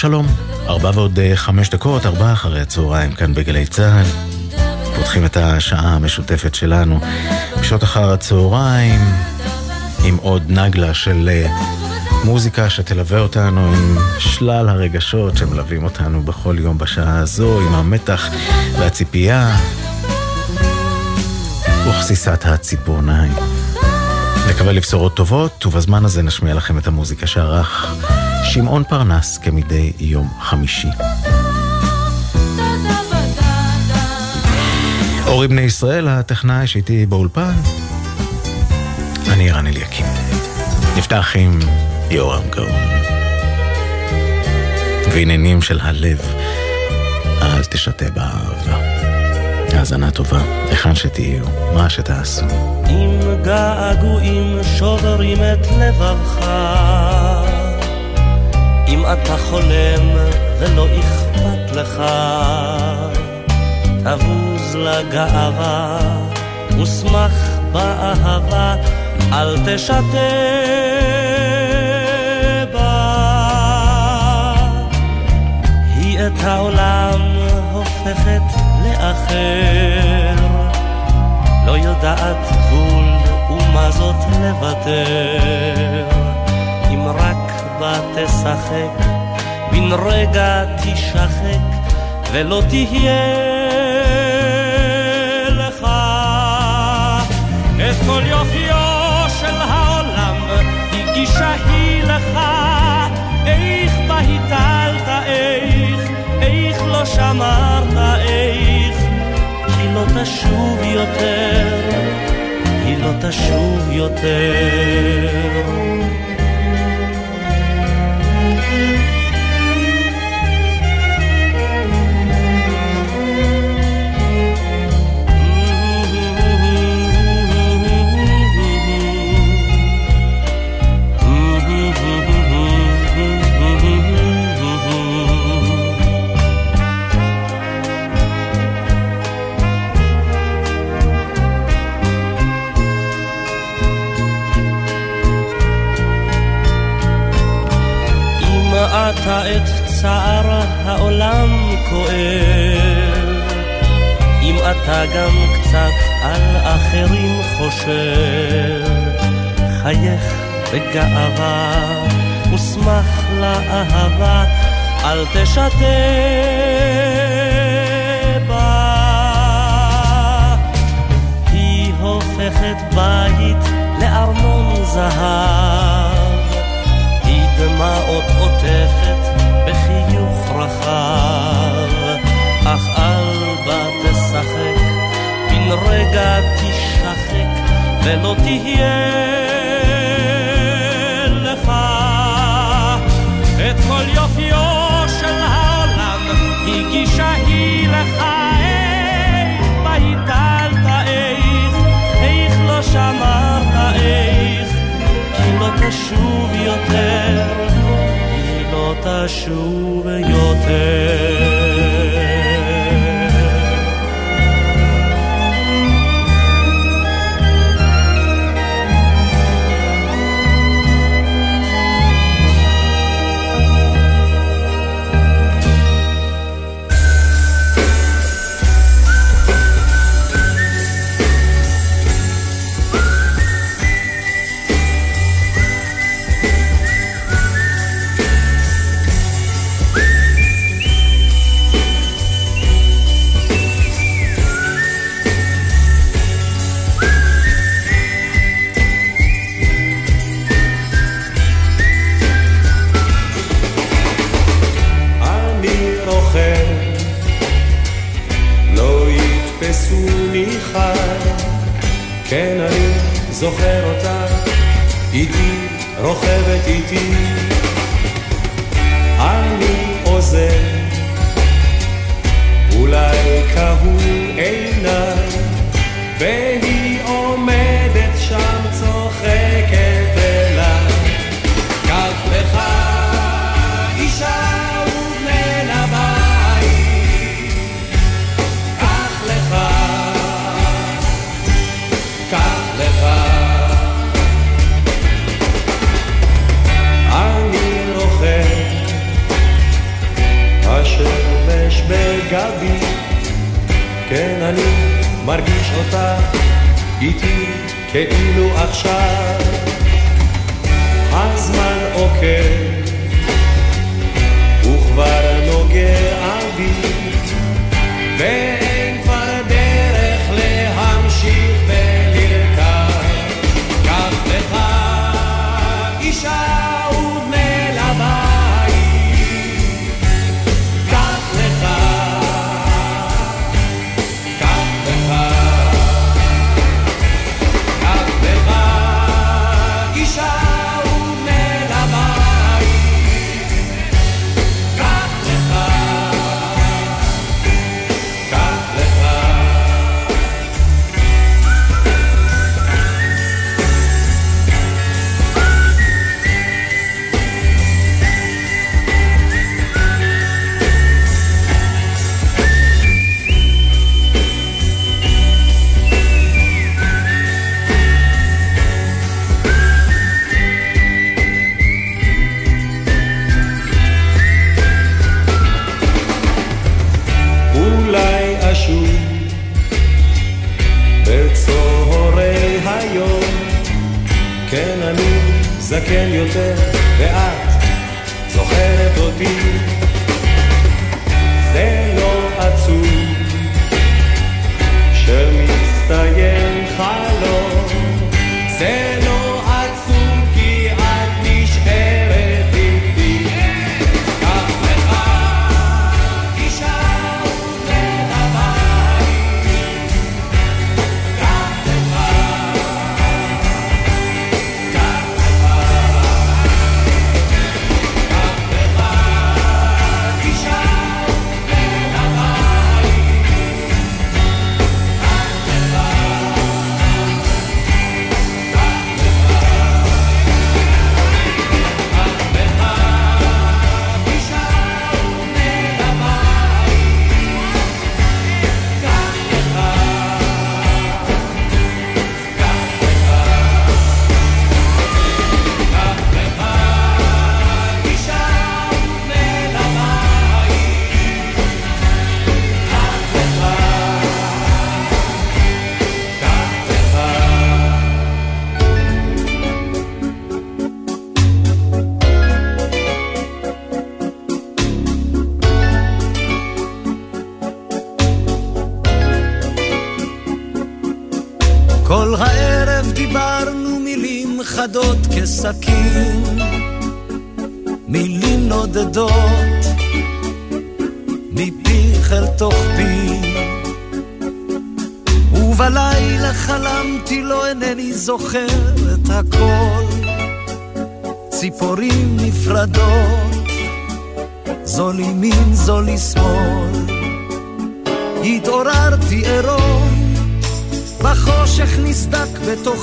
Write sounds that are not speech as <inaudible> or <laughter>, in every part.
שלום ארבע ועוד אה, חמש דקות, ארבע אחרי הצהריים כאן בגלי צה"ל. פותחים את השעה המשותפת שלנו בשעות אחר הצהריים עם עוד נגלה של אה, מוזיקה שתלווה אותנו עם שלל הרגשות שמלווים אותנו בכל יום בשעה הזו, עם המתח והציפייה וכסיסת הציפורניים. נקווה לבשורות טובות, ובזמן הזה נשמיע לכם את המוזיקה שערך שמעון פרנס כמדי יום חמישי. אורי בני ישראל, הטכנאי שאיתי באולפן, אני רן אליקים. נפתח עם יורם גאון. ועניינים של הלב, אל תשתה באהבה. האזנה טובה, היכן שתהיו, מה שתעשו. אם געגועים שוברים את לבבך, אם אתה חולם ולא אכפת לך, תבוז לגאווה ושמח באהבה, אל תשתה בה. היא את העולם הופכת לאחר, לא יודעת גבול ומה זאת לוותר, אם רק בה תשחק, בן רגע תשחק, ולא תהיה לך את כל יופיו של העולם, הגישה היא לך, איך בה הטלת, איך, איך לא שמרת, איך. לא תשוב יותר, היא לא תשוב יותר. אתה את צער העולם כואב, אם אתה גם קצת על אחרים חושב, חייך בגאווה ושמח לאהבה, אל תשתה בה. היא הופכת בית לארמון זהב. דמעות עוטפת בחיוך רחב, אך אל בה תשחק, בן רגע תשחק, ולא תהיה לך. את כל יופיו של העולם, הגישה היא לך לא שמרת איך לא תשוב יותר, תשוב יותר.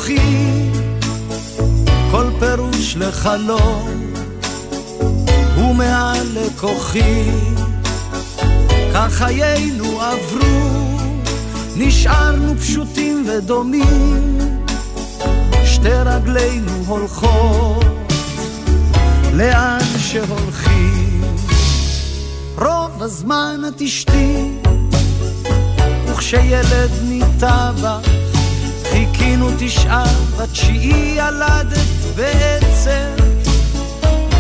בתוכי. כל פירוש לחלום הוא מעל לכוחי כך חיינו עברו נשארנו פשוטים ודומים שתי רגלינו הולכות לאן שהולכים רוב הזמן את אשתי וכשילד ניטה בה חיכינו תשעה, בתשיעי ילדת בעצם.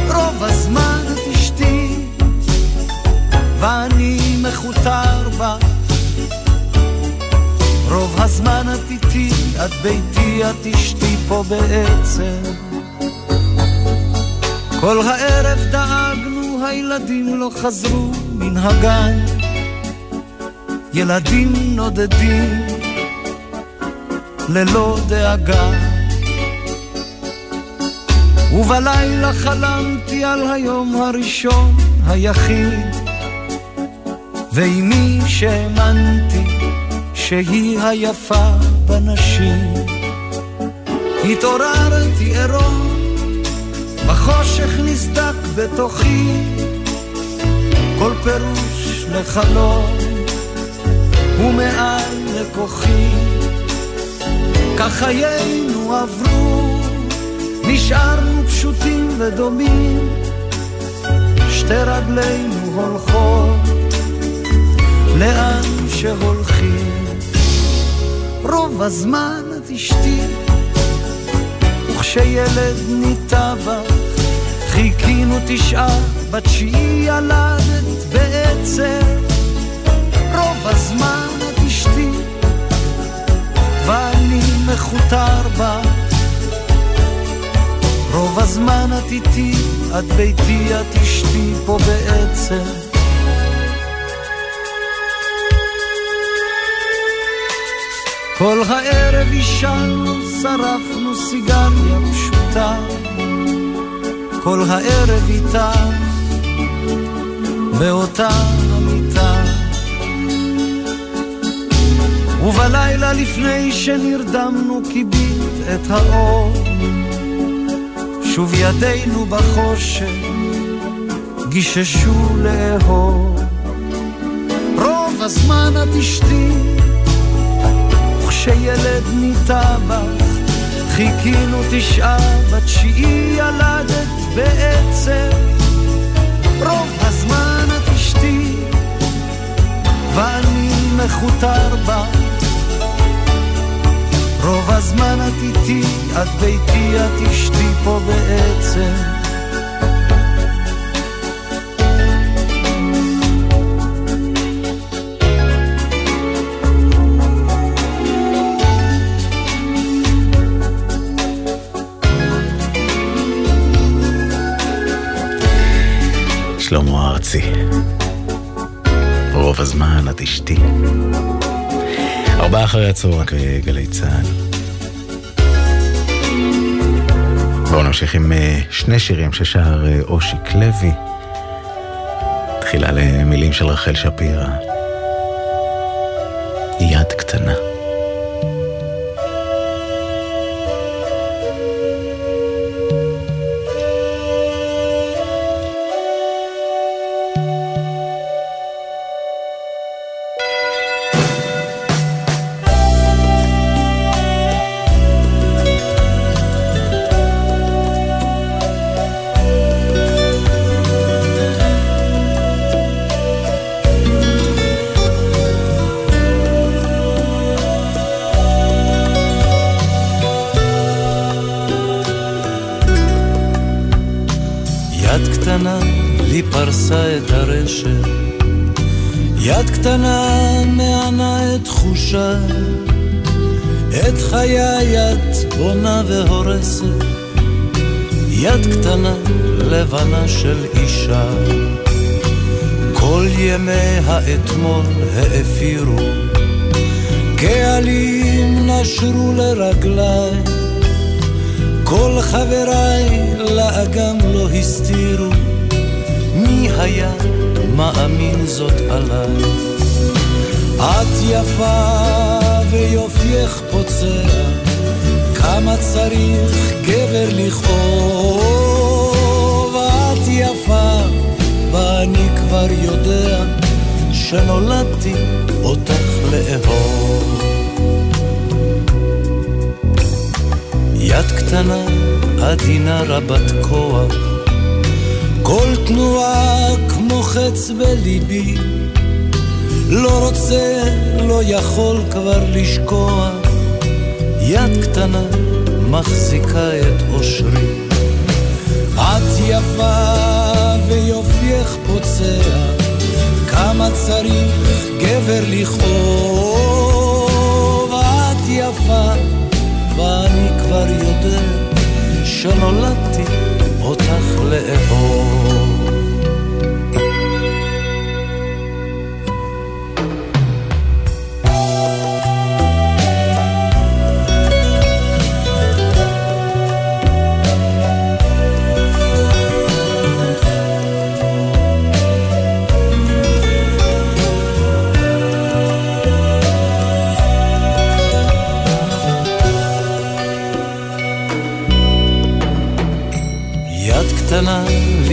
רוב הזמן את אשתי, ואני מכותר בה. רוב הזמן את איתי, את ביתי, את אשתי פה בעצם. כל הערב דאגנו, הילדים לא חזרו מן הגן. ילדים נודדים ללא דאגה. ובלילה חלמתי על היום הראשון היחיד, ועם מי שהאמנתי שהיא היפה בנשים. התעוררתי עירום, בחושך נסדק בתוכי, כל פירוש לחלום ומעל לכוחי. כך חיינו עברו, נשארנו פשוטים ודומים, שתי רגלינו הולכות לאן שהולכים. רוב הזמן את אשתי, וכשילד ניטה בך, חיכינו תשעה, בתשיעי ילדת בעצם. רוב הזמן מכותר בך. רוב הזמן את איתי, את ביתי, את אשתי פה בעצם. כל הערב עישנו, שרפנו סיגריה פשוטה. כל הערב איתה, באותה ובלילה לפני שנרדמנו כיבית את האור. שוב ידינו בחושך גיששו לאהוב. רוב הזמן את אשתי, וכשילד ניטה בך, חיכינו תשעה, בתשיעי ילדת בעצם. רוב הזמן את אשתי, ואני מכותר בך. רוב הזמן את איתי, את ביתי, את אשתי פה בעצם. שלמה ארצי. רוב הזמן את אשתי. ארבעה אחרי הצהריים בגלי צה"ל. בואו נמשיך עם אה, שני שירים ששר אה, אושיק לוי. תחילה למילים של רחל שפירא. יד קטנה. לבנה של אישה. כל ימי האתמול האפירו, קהלים נשרו לרגליי, כל חבריי לאגם לא הסתירו, מי היה מאמין זאת עליי? את יפה ויופייך פוצע, כמה צריך גבר לכאוב ואני כבר יודע שנולדתי אותך לאהוב. יד קטנה, עדינה רבת כוח, כל תנועה כמו חץ בליבי, לא רוצה, לא יכול כבר לשקוע, יד קטנה מחזיקה את אושרי. את יפה ויופייך פוצע, כמה צריך גבר לכאוב. את יפה, ואני כבר יודע שנולדתי אותך לאהוב.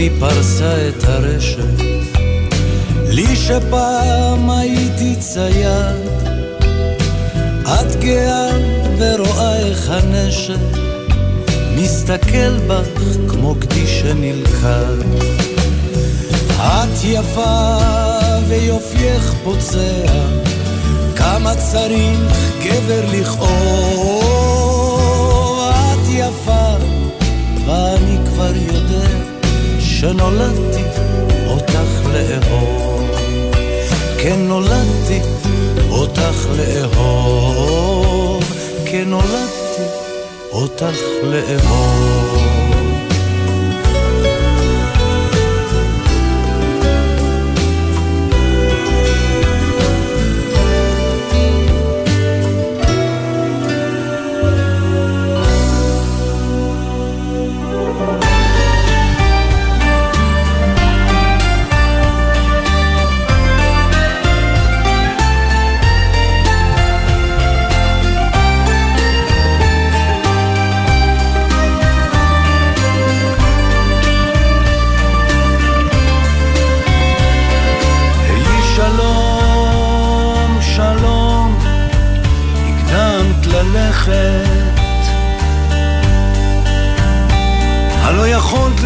לי פרסה את הרשת, לי שפעם הייתי צייד, את גאה ורואה איך הנשק מסתכל בך כמו גדי שנלכד. את יפה ויופייך פוצע, כמה צריך גבר לכאוב, את יפה, ואני כבר יודע שנולדתי אותך לאהוב. כן נולדתי אותך לאהוב, כן נולדתי אותך לאהוב.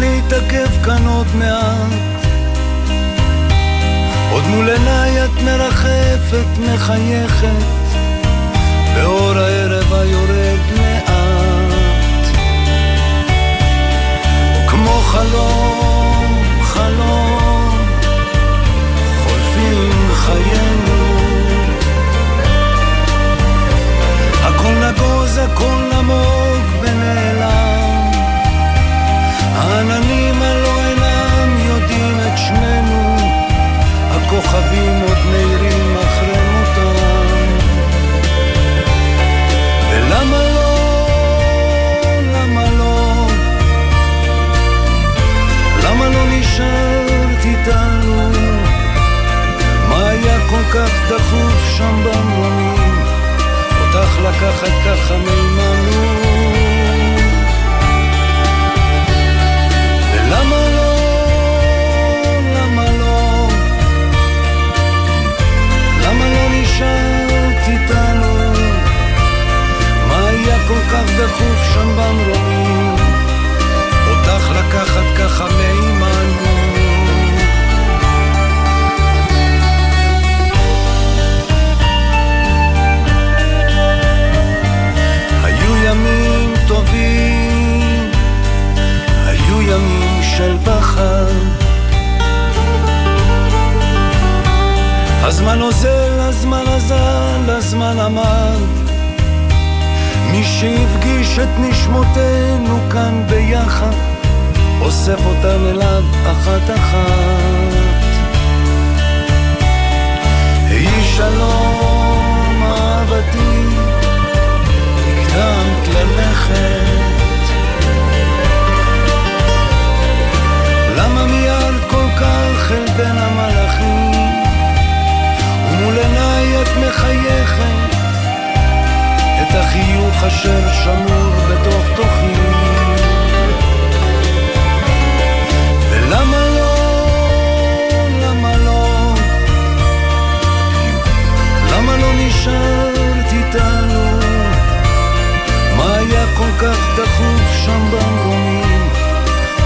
להתעכב כאן עוד מעט. עוד מול עיניי את מרחפת, מחייכת, באור הערב היורד מעט. כמו חלום, נגוז, הכל אשר שמור בתוך תוכי. ולמה לא, למה לא, למה לא נשארת איתנו? מה היה כל כך דחוף שם במרומים?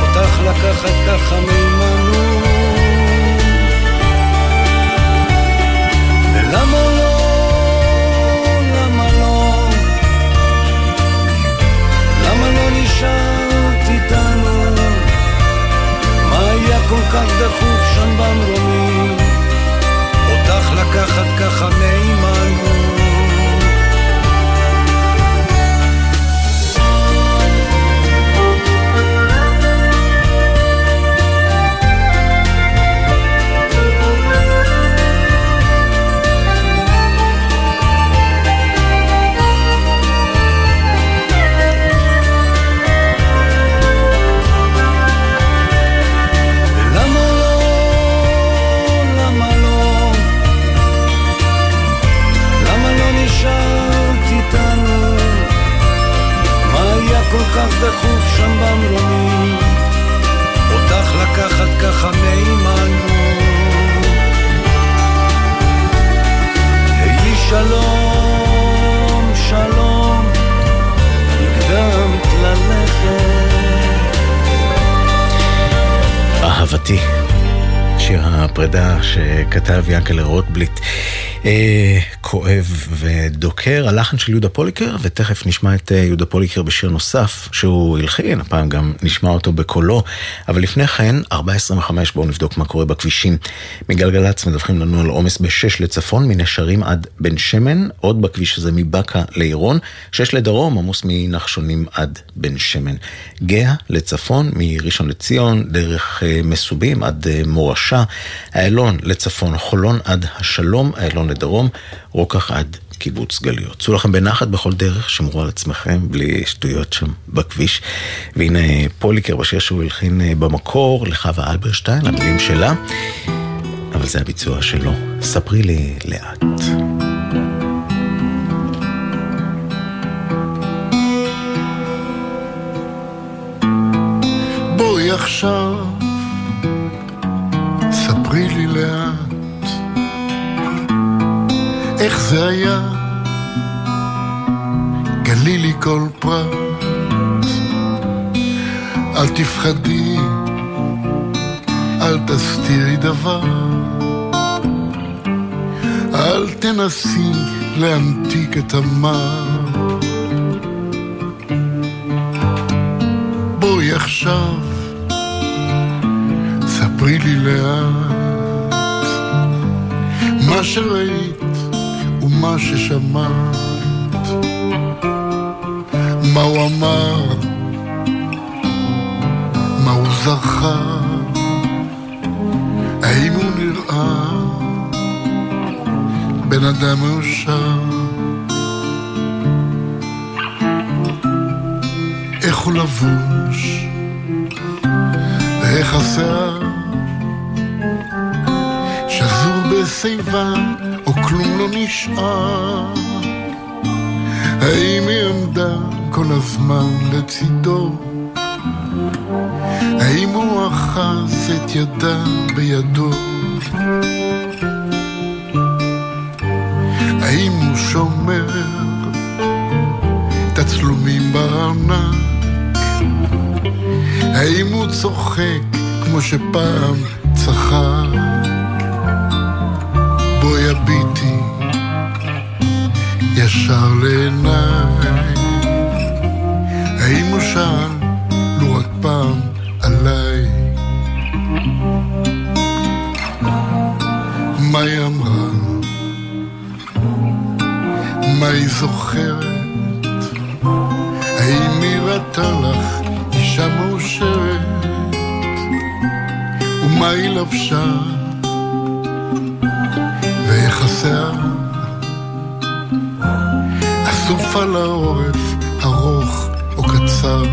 אותך לקחת ככה מימנו כך דחוף שם במרומים? אותך לקחת ככה מימנו הפרידה שכתב ינקלה רוטבליט. אה, כואב ודוקר, הלחן של יהודה פוליקר, ותכף נשמע את אה, יהודה פוליקר בשיר נוסף שהוא הלחין, הפעם גם נשמע אותו בקולו, אבל לפני כן, 4.25 בואו נבדוק מה קורה בכבישים. מגלגלצ מדווחים לנו על עומס ב-6 לצפון, מנשרים עד בן שמן, עוד בכביש הזה מבאקה לעירון, 6 לדרום, עמוס מנחשונים עד בן שמן. גאה לצפון, מראשון לציון, דרך אה, מסובים עד מורשה, איילון לצפון, חולון עד השלום, איילון לדרום, רוקח עד קיבוץ גלויות. צאו לכם בנחת בכל דרך, שמרו על עצמכם, בלי שטויות שם בכביש. והנה פוליקר בשיר שהוא הלחין אה, במקור לחווה אלברשטיין, המילים שלה, אבל זה הביצוע שלו. ספרי לי לאט. עכשיו, ספרי לי לאט. איך זה היה? גלי לי כל פרט. אל תפחדי, אל תסתירי דבר. אל תנסי להמתיק את המר. בואי עכשיו, ספרי לי לאט מה שראית ומה ששמעת, מה הוא אמר, מה הוא זכר, האם הוא נראה בן אדם מאושר, איך הוא לבוש, ואיך השיער, שזור בשיבה כלום לא נשאר. האם היא עמדה כל הזמן לצידו? האם הוא אחז את ידה בידו? האם הוא שומר תצלומים בארנק? האם הוא צוחק כמו שפעם צחק? ישר לעיניי האם הוא שאל לו רק פעם עליי מה היא אמרה? מה היא זוכרת? האם היא ראתה לך אישה מאושרת? ומה היא לבשה? על העורף, ארוך או קצר.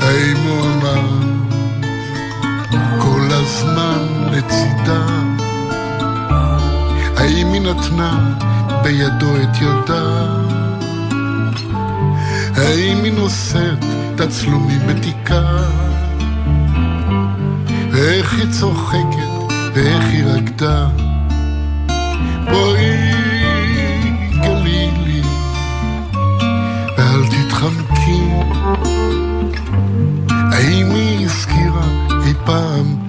האם הוא אמר כל הזמן לצידה? האם היא נתנה בידו את ידה? האם היא נושאת תצלומים בתיקה? ואיך היא צוחקת, ואיך היא רקדה. בואי גלי לי, ואל תתחמקי. האם היא הזכירה אי פעם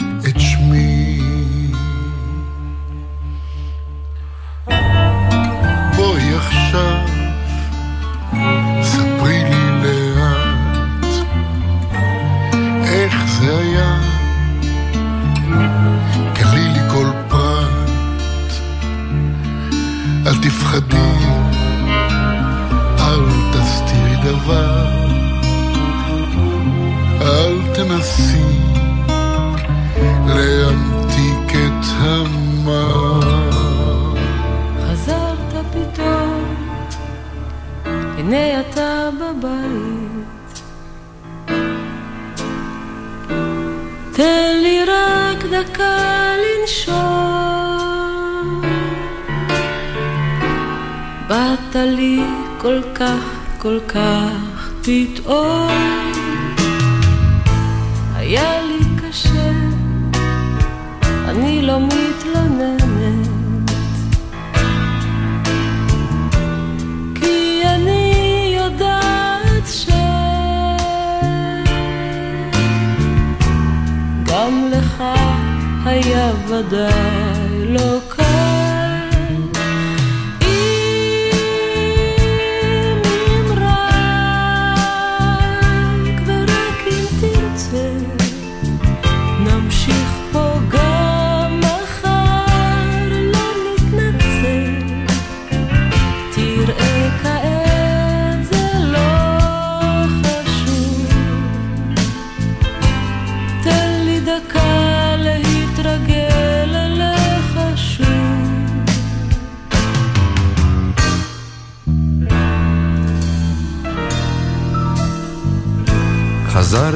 תן לי רק דקה לנשום. באת לי כל כך, כל כך פתאום. היה לי קשה, אני לא מתלוננת. היה ודאי לא קל.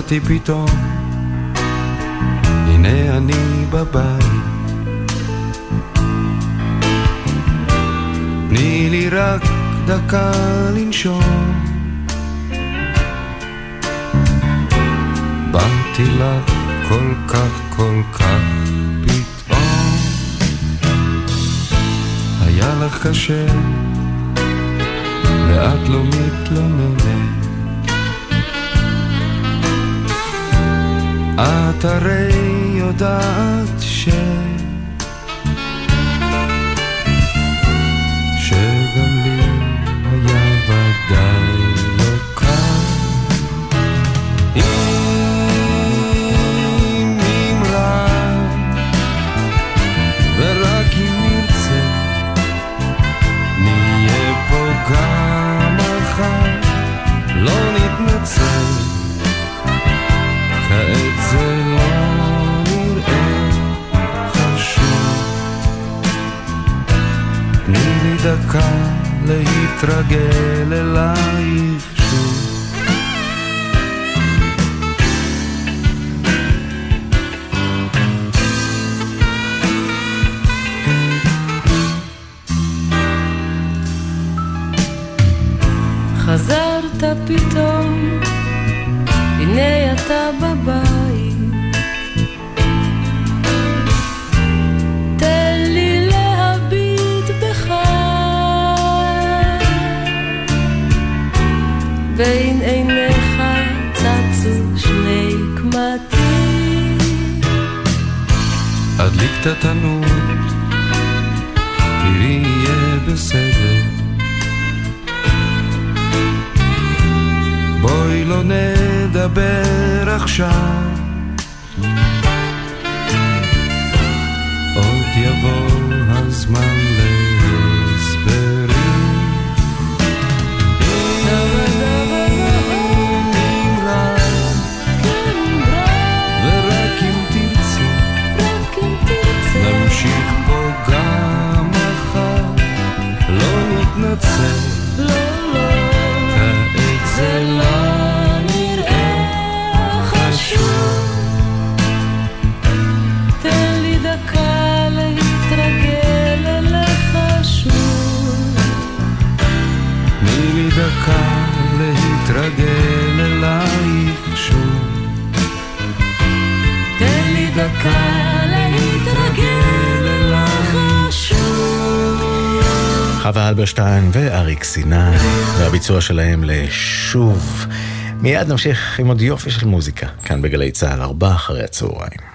חזרתי פתאום, הנה אני בבית. תני לי רק דקה לנשום. באתי לך כל כך כל כך פתאום. היה לך קשה, ואת לא מתלוננת. את הרי יודעת ש... דקה להתרגל אלייך שוב. חזרת פתאום, הנה אתה התנור, תראי יהיה בסדר. בואי לא נדבר עכשיו. חווה אלברשטיין ואריק סיני, והביצוע שלהם לשוב. מיד נמשיך עם עוד יופי של מוזיקה, כאן בגלי צה"ל, ארבע אחרי הצהריים.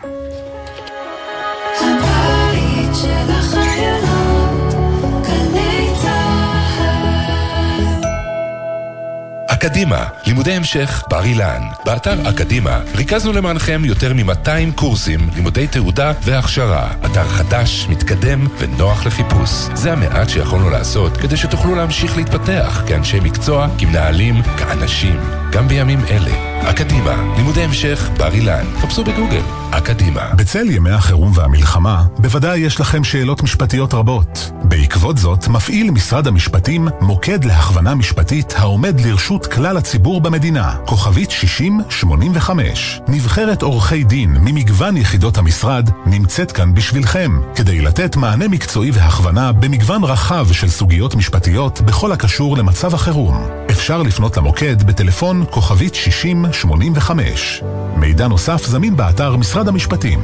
אקדימה, לימודי המשך בר אילן. באתר אקדימה ריכזנו למענכם יותר מ-200 קורסים, לימודי תעודה והכשרה. אתר חדש, מתקדם ונוח לחיפוש. זה המעט שיכולנו לעשות כדי שתוכלו להמשיך להתפתח כאנשי מקצוע, כמנהלים, כאנשים. גם בימים אלה. אקדימה, לימודי המשך בר אילן. חפשו בגוגל. אקדימה. בצל ימי החירום והמלחמה, בוודאי יש לכם שאלות משפטיות רבות. בעקבות זאת, מפעיל משרד המשפטים מוקד להכוונה משפטית העומד לרשות כלל הציבור במדינה, כוכבית 6085. נבחרת עורכי דין ממגוון יחידות המשרד נמצאת כאן בשבילכם, כדי לתת מענה מקצועי והכוונה במגוון רחב של סוגיות משפטיות בכל הקשור למצב החירום. אפשר לפנות למוקד בטלפון כוכבית 6085. מידע נוסף זמין באתר משרד המשפטים.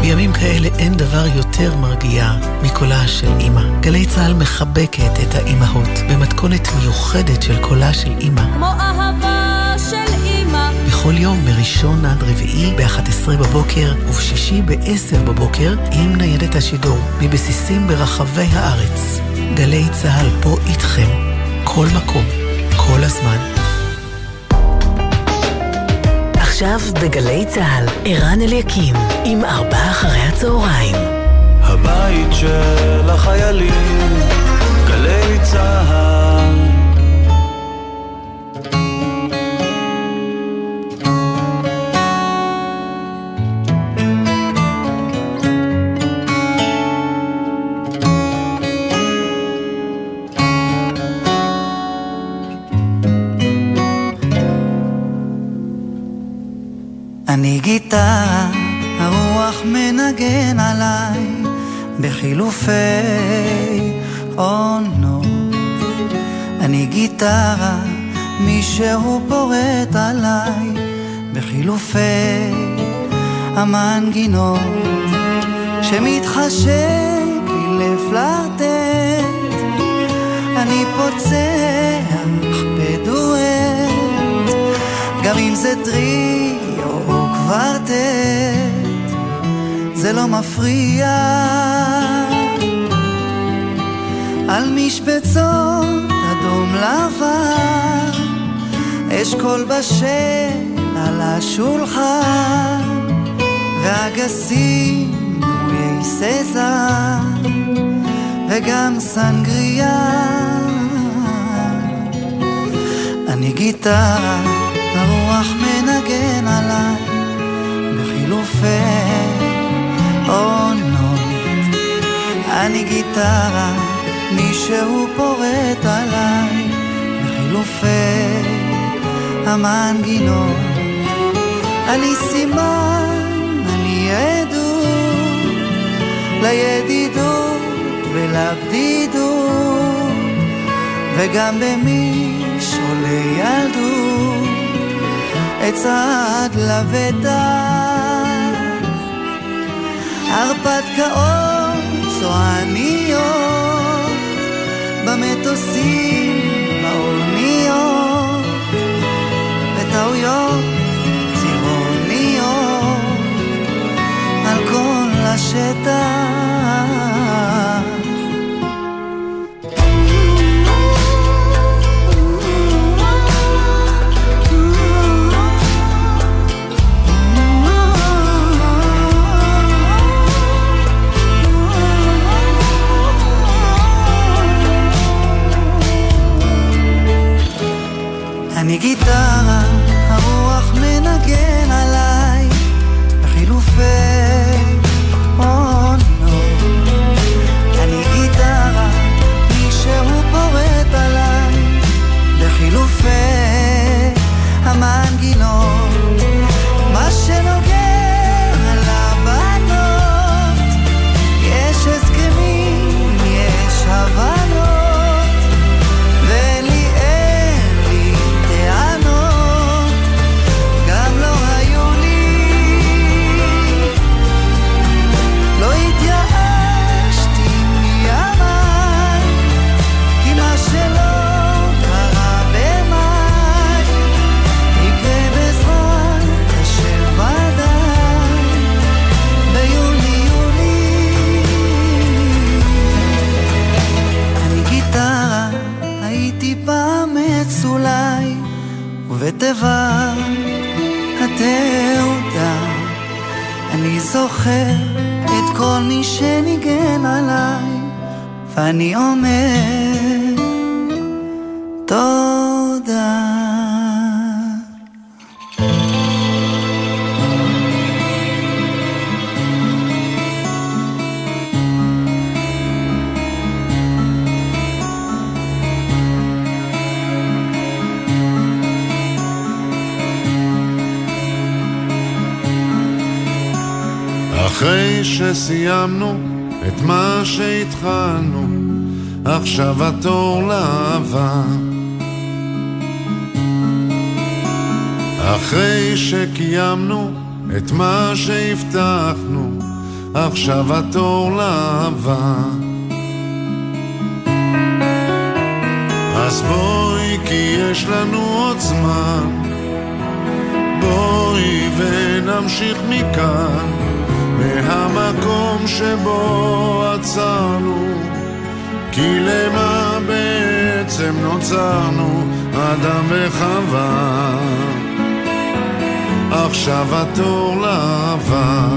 בימים כאלה אין דבר יותר מרגיע מקולה של אימא. גלי צה"ל מחבקת את האימהות במתכונת מיוחדת של קולה של אימא. כמו אהבה של אימא. בכל בכל יום מראשון עד רביעי ב-11 בבוקר ובשישי ב-10 בבוקר עם ניידת השידור מבסיסים ברחבי הארץ. גלי צה"ל פה איתכם, כל מקום, כל הזמן. עכשיו בגלי צה"ל, ערן אליקים, עם ארבעה אחרי הצהריים. הבית של החיילים, גלי צה"ל. גיטרה, הרוח מנגן עליי בחילופי עונות. אני גיטרה, מישהו פורט עליי בחילופי המנגינות שמתחשק לי לפלרטט אני פוצח בדואט גם אם זה טריו או קוורטט זה לא מפריע. על משבצות אדום לבן אשכול בשל על השולחן ואגסים דמויי סזן וגם סנגריה. אני גיטרה, הרוח מנגן עליי בחילופי עונות אני גיטרה, מישהו פורט עליי. בחילופי המנגינות אני סימן, אני עדות לידידות ולבדידות. וגם במשעולי ילדות אצעד לבטח הרפתקאות צועניות במטוסים, באוניות וטעויות צבעוניות על כל השטח אולי, ובתיבה התעודה אני זוכר את כל מי שניגן עליי, ואני אומר תודה. שסיימנו את מה שהתחלנו, עכשיו התור לאהבה. אחרי שקיימנו את מה שהבטחנו, עכשיו התור לאהבה. אז בואי כי יש לנו עוד זמן, בואי ונמשיך מכאן, מהמקום שבו עצרנו, כי למה בעצם נוצרנו, אדם וחווה. עכשיו התור לאהבה.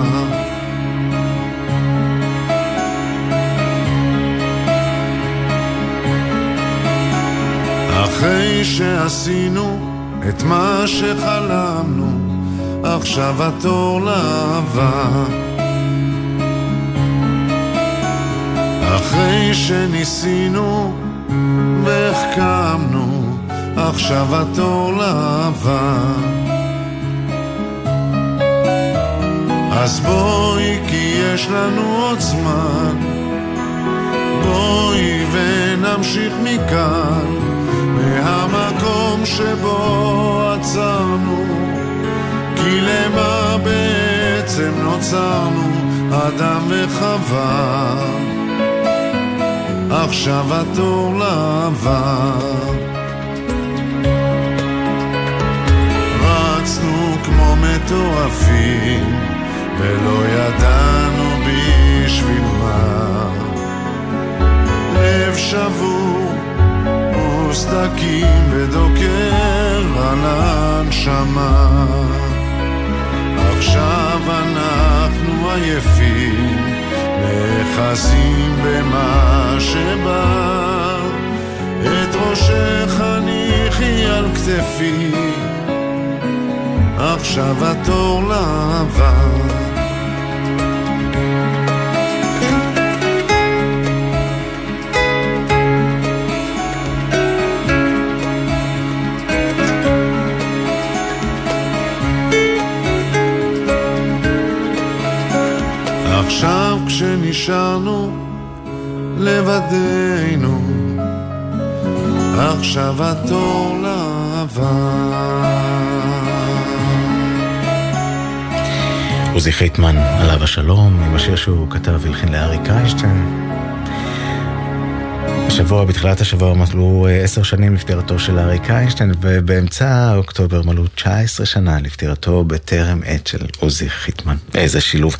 אחרי שעשינו את מה שחלמנו, עכשיו התור לאהבה. אחרי שניסינו והחכמנו, עכשיו התור לאהבה. אז בואי כי יש לנו עוד זמן, בואי ונמשיך מכאן. מהמקום שבו עצרנו, כי למה בעצם נוצרנו, אדם וחווה. עכשיו התור לעבר. רצנו כמו מטורפים, ולא ידענו בשביל מה. לב שבור סדקים ודוקר על הנשמה. עכשיו אנחנו עייפים, נאחזים במה שבא. את ראשך הניחי על כתפי, עכשיו התור לעבר. עכשיו כשנשארנו לבדנו, עכשיו התור לעבר. עוזי חיטמן, עליו השלום, עם השיר שהוא כתב והלחין לאריק איינשטיין. השבוע, בתחילת השבוע, מלאו אה, עשר שנים לפטירתו של אריק איינשטיין, ובאמצע אוקטובר מלאו 19 שנה לפטירתו בטרם עת של עוזי חיטמן. איזה שילוב.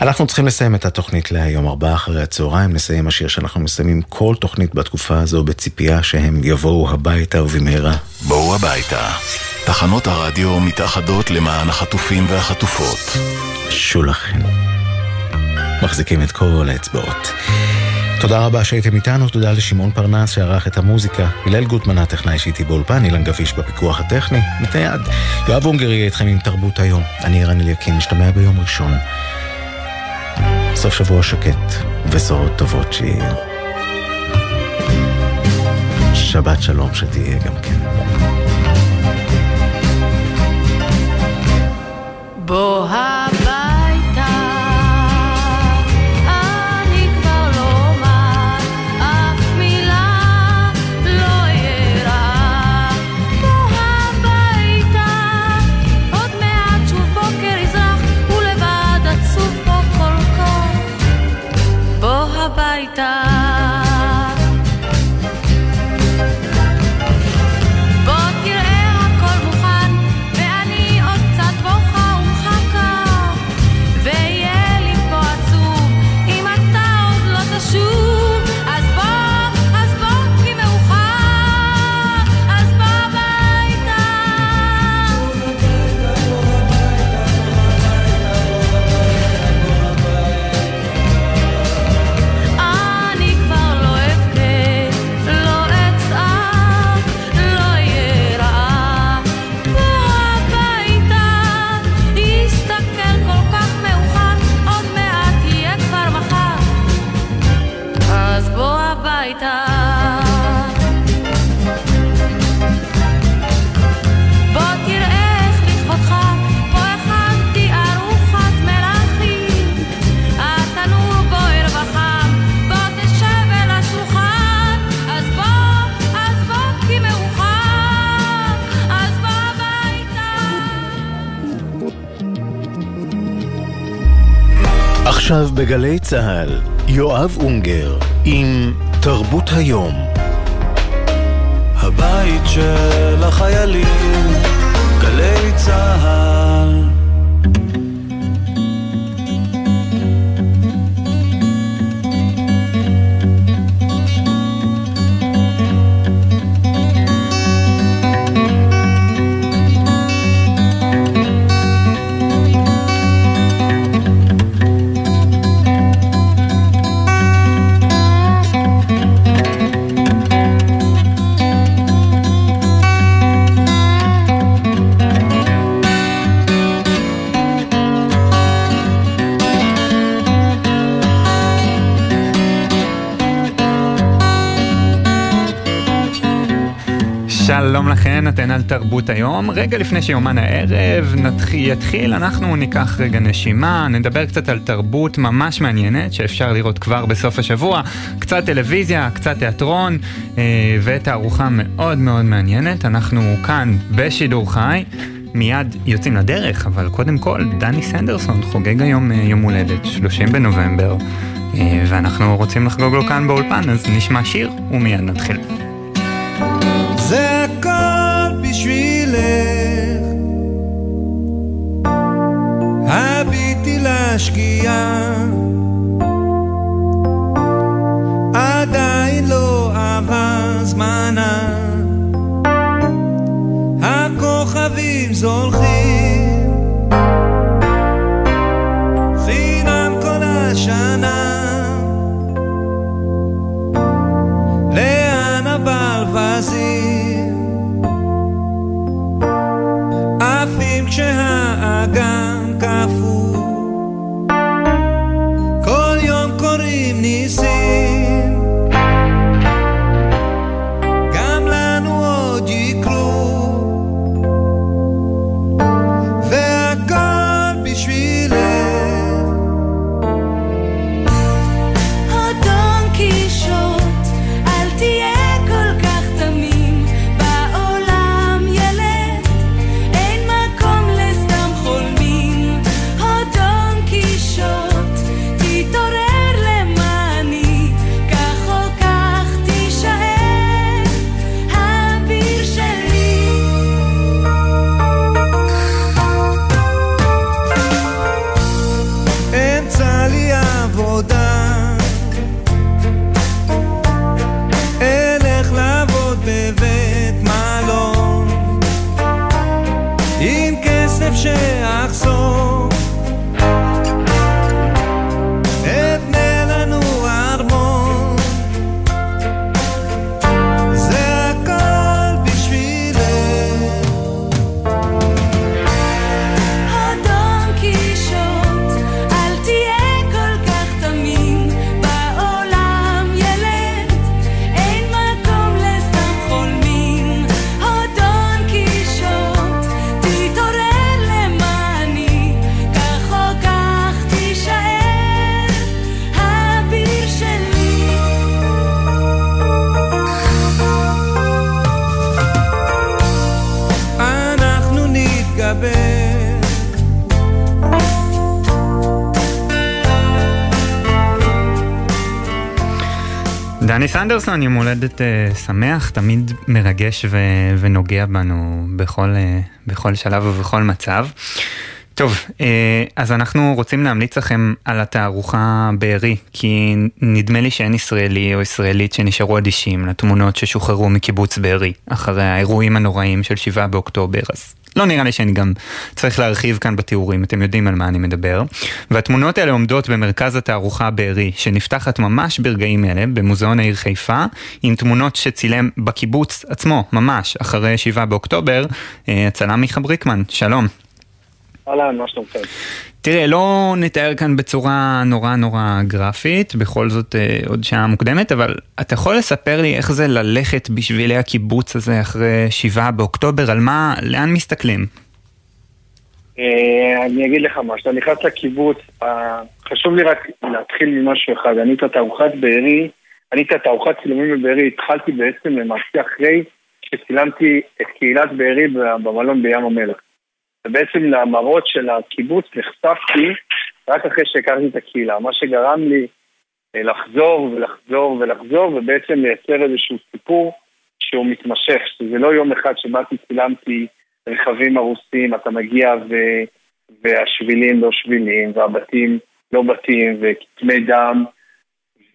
אנחנו צריכים לסיים את התוכנית להיום, ארבעה אחרי הצהריים, נסיים השיר שאנחנו מסיימים כל תוכנית בתקופה הזו בציפייה שהם יבואו הביתה ובמהרה. בואו הביתה. תחנות הרדיו מתאחדות למען החטופים והחטופות. שולחן. מחזיקים את כל האצבעות. תודה רבה שהייתם איתנו, תודה לשמעון פרנס שערך את המוזיקה, הלל גוטמן הטכנאי שאיתי באולפן, אילן גביש בפיקוח הטכני, מתייד. יואב אונגר יהיה איתכם עם תרבות היום. אני ערן אליקים, משתמע ביום ראשון. סוף שבוע שקט, בשורות טובות שיהיו. שבת שלום שתהיה גם כן. בוא בגלי צה"ל, יואב אונגר עם תרבות היום. הבית של החיילים גלי צהל אתן על תרבות היום. רגע לפני שיומן הערב נתחיל, יתחיל, אנחנו ניקח רגע נשימה, נדבר קצת על תרבות ממש מעניינת שאפשר לראות כבר בסוף השבוע. קצת טלוויזיה, קצת תיאטרון אה, ותערוכה מאוד מאוד מעניינת. אנחנו כאן בשידור חי. מיד יוצאים לדרך, אבל קודם כל, דני סנדרסון חוגג היום אה, יום הולדת, 30 בנובמבר, אה, ואנחנו רוצים לחגוג לו כאן באולפן, אז נשמע שיר ומיד נתחיל. בשבילך. הביטי לשקיעה, עדיין לא עבר זמנה. הכוכבים זולחים, דני סנדרסון, יום הולדת uh, שמח, תמיד מרגש ו- ונוגע בנו בכל, uh, בכל שלב ובכל מצב. טוב, uh, אז אנחנו רוצים להמליץ לכם על התערוכה בארי, כי נדמה לי שאין ישראלי או ישראלית שנשארו אדישים לתמונות ששוחררו מקיבוץ בארי, אחרי האירועים הנוראים של 7 באוקטובר, אז לא נראה לי שאני גם צריך להרחיב כאן בתיאורים, אתם יודעים על מה אני מדבר. והתמונות האלה עומדות במרכז התערוכה בארי, שנפתחת ממש ברגעים אלה, במוזיאון העיר חיפה, עם תמונות שצילם בקיבוץ עצמו, ממש, אחרי 7 באוקטובר, אה, הצלם מיכה בריקמן, שלום. אהלן, מה שלומכם? תראה, לא נתאר כאן בצורה נורא נורא גרפית, בכל זאת אה, עוד שעה מוקדמת, אבל אתה יכול לספר לי איך זה ללכת בשבילי הקיבוץ הזה אחרי 7 באוקטובר, על מה, לאן מסתכלים? אה, אני אגיד לך מה, כשאתה נכנס לקיבוץ, אה, חשוב לי רק להתחיל ממשהו אחד. אני את התערוכת בארי, אני את התערוכת צילומים בבארי התחלתי בעצם למעשה אחרי שצילמתי את קהילת בארי במלון בים המלח. ובעצם למראות של הקיבוץ נחשפתי רק אחרי שהכרתי את הקהילה, מה שגרם לי אה, לחזור ולחזור ולחזור ובעצם לייצר איזשהו סיפור שהוא מתמשך, שזה לא יום אחד שבאתי, צילמתי רכבים הרוסים, אתה מגיע ו... והשבילים לא שבילים, והבתים לא בתים, וכתמי דם,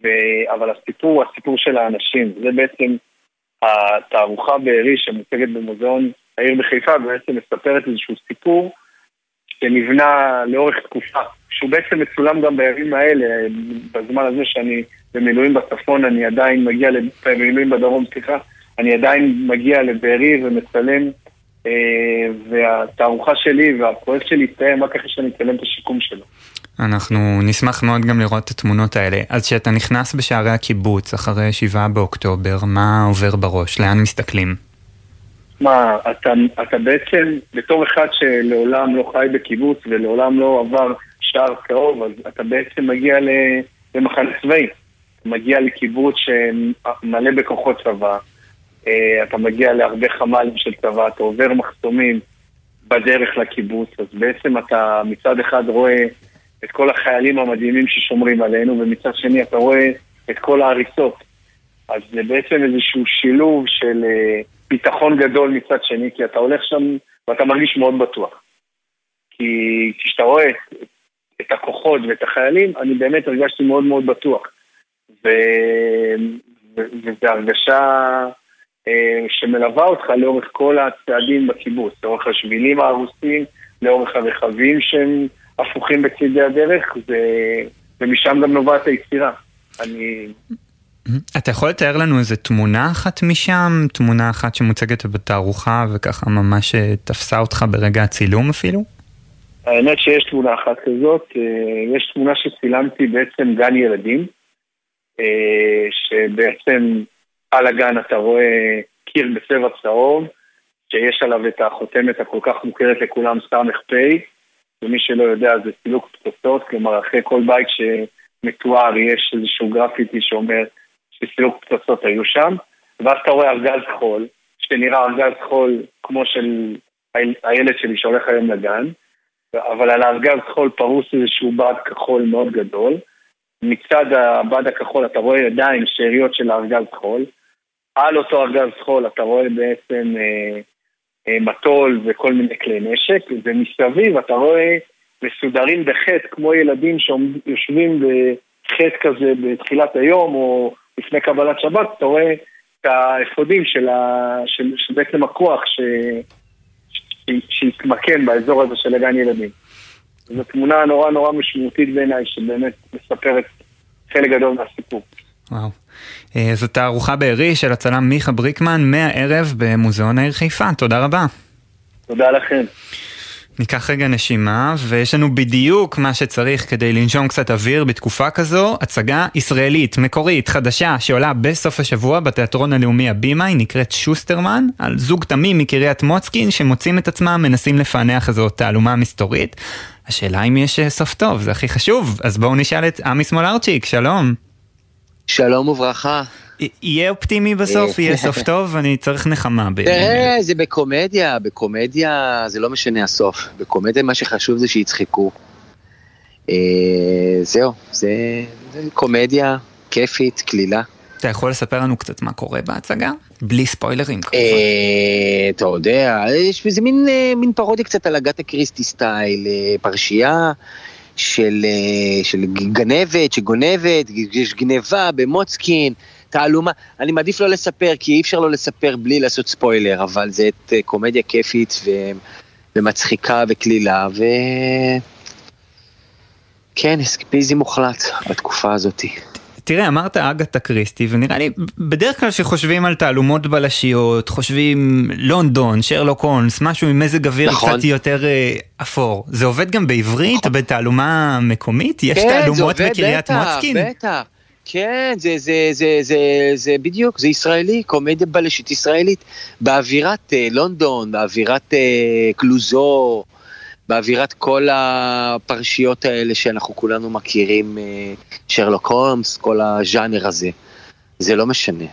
ו... אבל הסיפור הוא הסיפור של האנשים. זה בעצם התערוכה בארי שמוצגת במוזיאון העיר בחיפה, בעצם מספרת איזשהו סיפור שנבנה לאורך תקופה, שהוא בעצם מצולם גם בימים האלה, בזמן הזה שאני במילואים בצפון, אני עדיין מגיע, במילואים בדרום, סליחה, אני עדיין מגיע לבארי ומצלם, אה, והתערוכה שלי והפרויקט שלי יסתיים רק אחרי שאני אצלם את השיקום שלו. אנחנו נשמח מאוד גם לראות את התמונות האלה. אז כשאתה נכנס בשערי הקיבוץ אחרי שבעה באוקטובר, מה עובר בראש? לאן מסתכלים? מה, אתה, אתה בעצם, בתור אחד שלעולם לא חי בקיבוץ ולעולם לא עבר שער קרוב, אז אתה בעצם מגיע למחנה צבאי. אתה מגיע לקיבוץ שמלא בכוחות צבא, אה, אתה מגיע להרבה חמ"לים של צבא, אתה עובר מחסומים בדרך לקיבוץ, אז בעצם אתה מצד אחד רואה את כל החיילים המדהימים ששומרים עלינו, ומצד שני אתה רואה את כל ההריסות. אז זה בעצם איזשהו שילוב של uh, ביטחון גדול מצד שני, כי אתה הולך שם ואתה מרגיש מאוד בטוח. כי כשאתה רואה את, את הכוחות ואת החיילים, אני באמת הרגשתי מאוד מאוד בטוח. ו... ו... וזו הרגשה uh, שמלווה אותך לאורך כל הצעדים בקיבוץ, לאורך השבילים ההרוסים, לאורך הרכבים שהם הפוכים בצדי הדרך, ו... ומשם גם נובעת היצירה. אני... אתה יכול לתאר לנו איזה תמונה אחת משם? תמונה אחת שמוצגת בתערוכה וככה ממש אה, תפסה אותך ברגע הצילום אפילו? האמת שיש תמונה אחת כזאת, אה, יש תמונה שצילמתי בעצם גן ילדים, אה, שבעצם על הגן אתה רואה קיר בצבע צהוב, שיש עליו את החותמת הכל כך מוכרת לכולם ס"פ, ומי שלא יודע זה סילוק פצצות, כלומר אחרי כל בית שמתואר יש איזשהו גרפיטי שאומר שסילוק פצצות היו שם, ואז אתה רואה ארגז חול, שנראה ארגז חול כמו של הילד שלי שהולך היום לגן, אבל על הארגז חול פרוס איזשהו בד כחול מאוד גדול. מצד הבד הכחול אתה רואה ידיים, שאריות של הארגז חול. על אותו ארגז חול אתה רואה בעצם אה, אה, מטול וכל מיני כלי נשק, ומסביב אתה רואה מסודרים בחטא, כמו ילדים שיושבים בחטא כזה בתחילת היום או לפני קבלת שבת, אתה רואה את האפודים של, ה... של... של בעצם הכוח ש... שהתמקם באזור הזה של הגן ילדים. זו תמונה נורא נורא משמעותית בעיניי, שבאמת מספרת חלק גדול מהסיפור. וואו. אה, זו תערוכה בארי של הצלם מיכה בריקמן מהערב במוזיאון העיר חיפה, תודה רבה. תודה לכם. ניקח רגע נשימה, ויש לנו בדיוק מה שצריך כדי לנשום קצת אוויר בתקופה כזו, הצגה ישראלית, מקורית, חדשה, שעולה בסוף השבוע בתיאטרון הלאומי הבימה, היא נקראת שוסטרמן, על זוג תמים מקריית מוצקין שמוצאים את עצמם מנסים לפענח איזו תעלומה מסתורית. השאלה אם יש אה, סוף טוב, זה הכי חשוב, אז בואו נשאל את עמי סמולרצ'יק, שלום. שלום וברכה. יהיה אופטימי בסוף, יהיה סוף <laughs> טוב, אני צריך נחמה. תראה, זה בקומדיה, בקומדיה זה לא משנה הסוף. בקומדיה מה שחשוב זה שיצחקו. אה, זהו, זה קומדיה כיפית, קלילה. אתה יכול לספר לנו קצת מה קורה בהצגה? בלי ספוילרים כמובן. אה, אתה יודע, יש בזה מין אה, פרודיה קצת על אגתה קריסטי סטייל, פרשייה. של, של גנבת, שגונבת, יש גניבה במוצקין, תעלומה, אני מעדיף לא לספר, כי אי אפשר לא לספר בלי לעשות ספוילר, אבל זה את אה, קומדיה כיפית ו... ומצחיקה וקלילה, ו... כן, אסקפיזם מוחלט בתקופה הזאת. תראה, אמרת אגתה קריסטי, ונראה לי, בדרך כלל כשחושבים על תעלומות בלשיות, חושבים לונדון, שרלוק הולמס, משהו עם מזג אוויר נכון. קצת יותר אה, אפור. זה עובד גם בעברית, נכון. בתעלומה מקומית? יש כן, תעלומות בקריית מוצקין? כן, זה עובד, בטח, בטח. כן, זה, זה, זה, זה, זה בדיוק, זה ישראלי, קומדיה בלשית ישראלית, באווירת אה, לונדון, באווירת אה, קלוזו, באווירת כל הפרשיות האלה שאנחנו כולנו מכירים, אה, שרלוק הולמס, כל הז'אנר הזה. זה לא משנה.